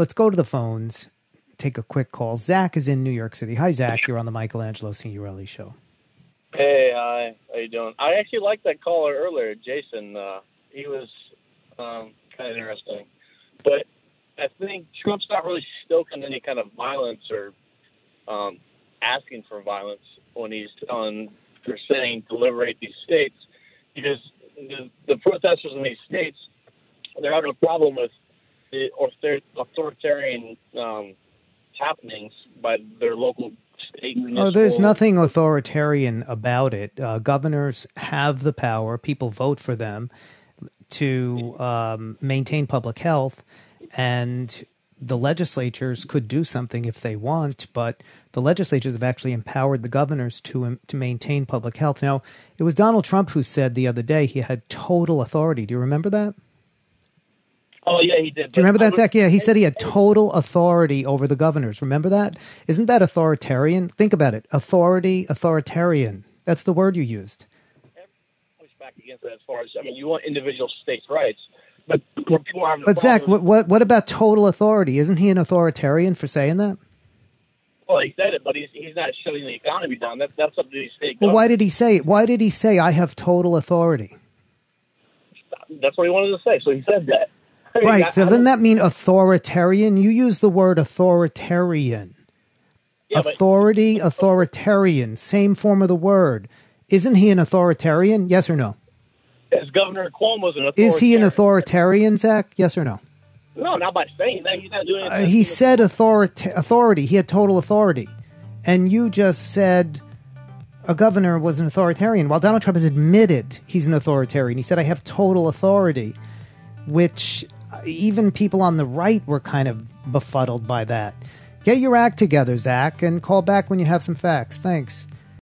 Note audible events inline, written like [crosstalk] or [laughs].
let's go to the phones. Take a quick call. Zack is in New York City. Hi, Zack. You're on the Michelangelo Signorile show. Hey, hi. How you doing? I actually liked that caller earlier, Jason. Uh, he was um, kind of interesting, but I think Trump's not really stoking any kind of violence or um, asking for violence when he's telling or saying to liberate these states, because the, the protesters in these states they're having a problem with the authoritarian um, happenings by their local state. Oh, there's nothing authoritarian about it. Uh, governors have the power. People vote for them to um, maintain public health, and the legislatures could do something if they want. But the legislatures have actually empowered the governors to to maintain public health. Now, it was Donald Trump who said the other day he had total authority. Do you remember that? Oh yeah, he did. Do you remember that, Zack? Yeah, he said he had total authority over the governors. Remember that? Isn't that authoritarian? Think about it. Authority, authoritarian. That's the word you used. push back against that as far as I mean, you want individual states' rights, but people are But Zack, what, what what about total authority? Isn't he an authoritarian for saying that? well, he said it, but he's he's not shutting the economy down. That's that's up to the state. Well, why did he say it? Why did he say I have total authority? That's what he wanted to say, so he said that. [laughs] I mean, Right. I So doesn't that mean authoritarian? You use the word authoritarian. yeah, but- Authority, authoritarian, same form of the word. Isn't he an authoritarian? Yes or no? as Governor Cuomo's an Is he an authoritarian. authoritarian, Zack? Yes or no? No, not by saying that. He's not doing Uh, anything. he said authority, authority. He had total authority. And you just said a governor was an authoritarian. While Donald Trump has admitted he's an authoritarian, he said, I have total authority, which even people on the right were kind of befuddled by that. Get your act together, Zack, and call back when you have some facts. Thanks.